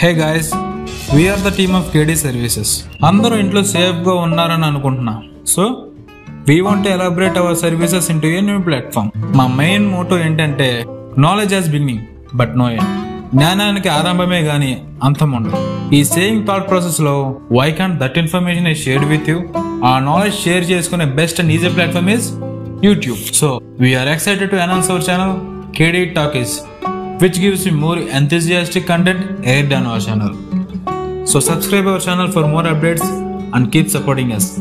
Hey guys we're the team of KD services అందరూ ఇంట్లో సేఫ్గా ఉన్నారని అనుకుంటున్నా. So we want elaborate our services into a new platform మా మెయిన్ మోటో ఏంటంటే knowledge has beginning but no end జ్ఞానానికి ఆరంభమే కానీ అంతం ఉండదు. ఈ సేవింగ్ థాట్ ప్రాసెస్లో why can that information I share with you ఆ నాలెడ్జ్ షేర్ చేసుకునే best and easy platform is YouTube so we're excited to announce our channel KD talkies which gives you more enthusiastic content aired on our channel. So subscribe our channel for more updates and keep supporting us.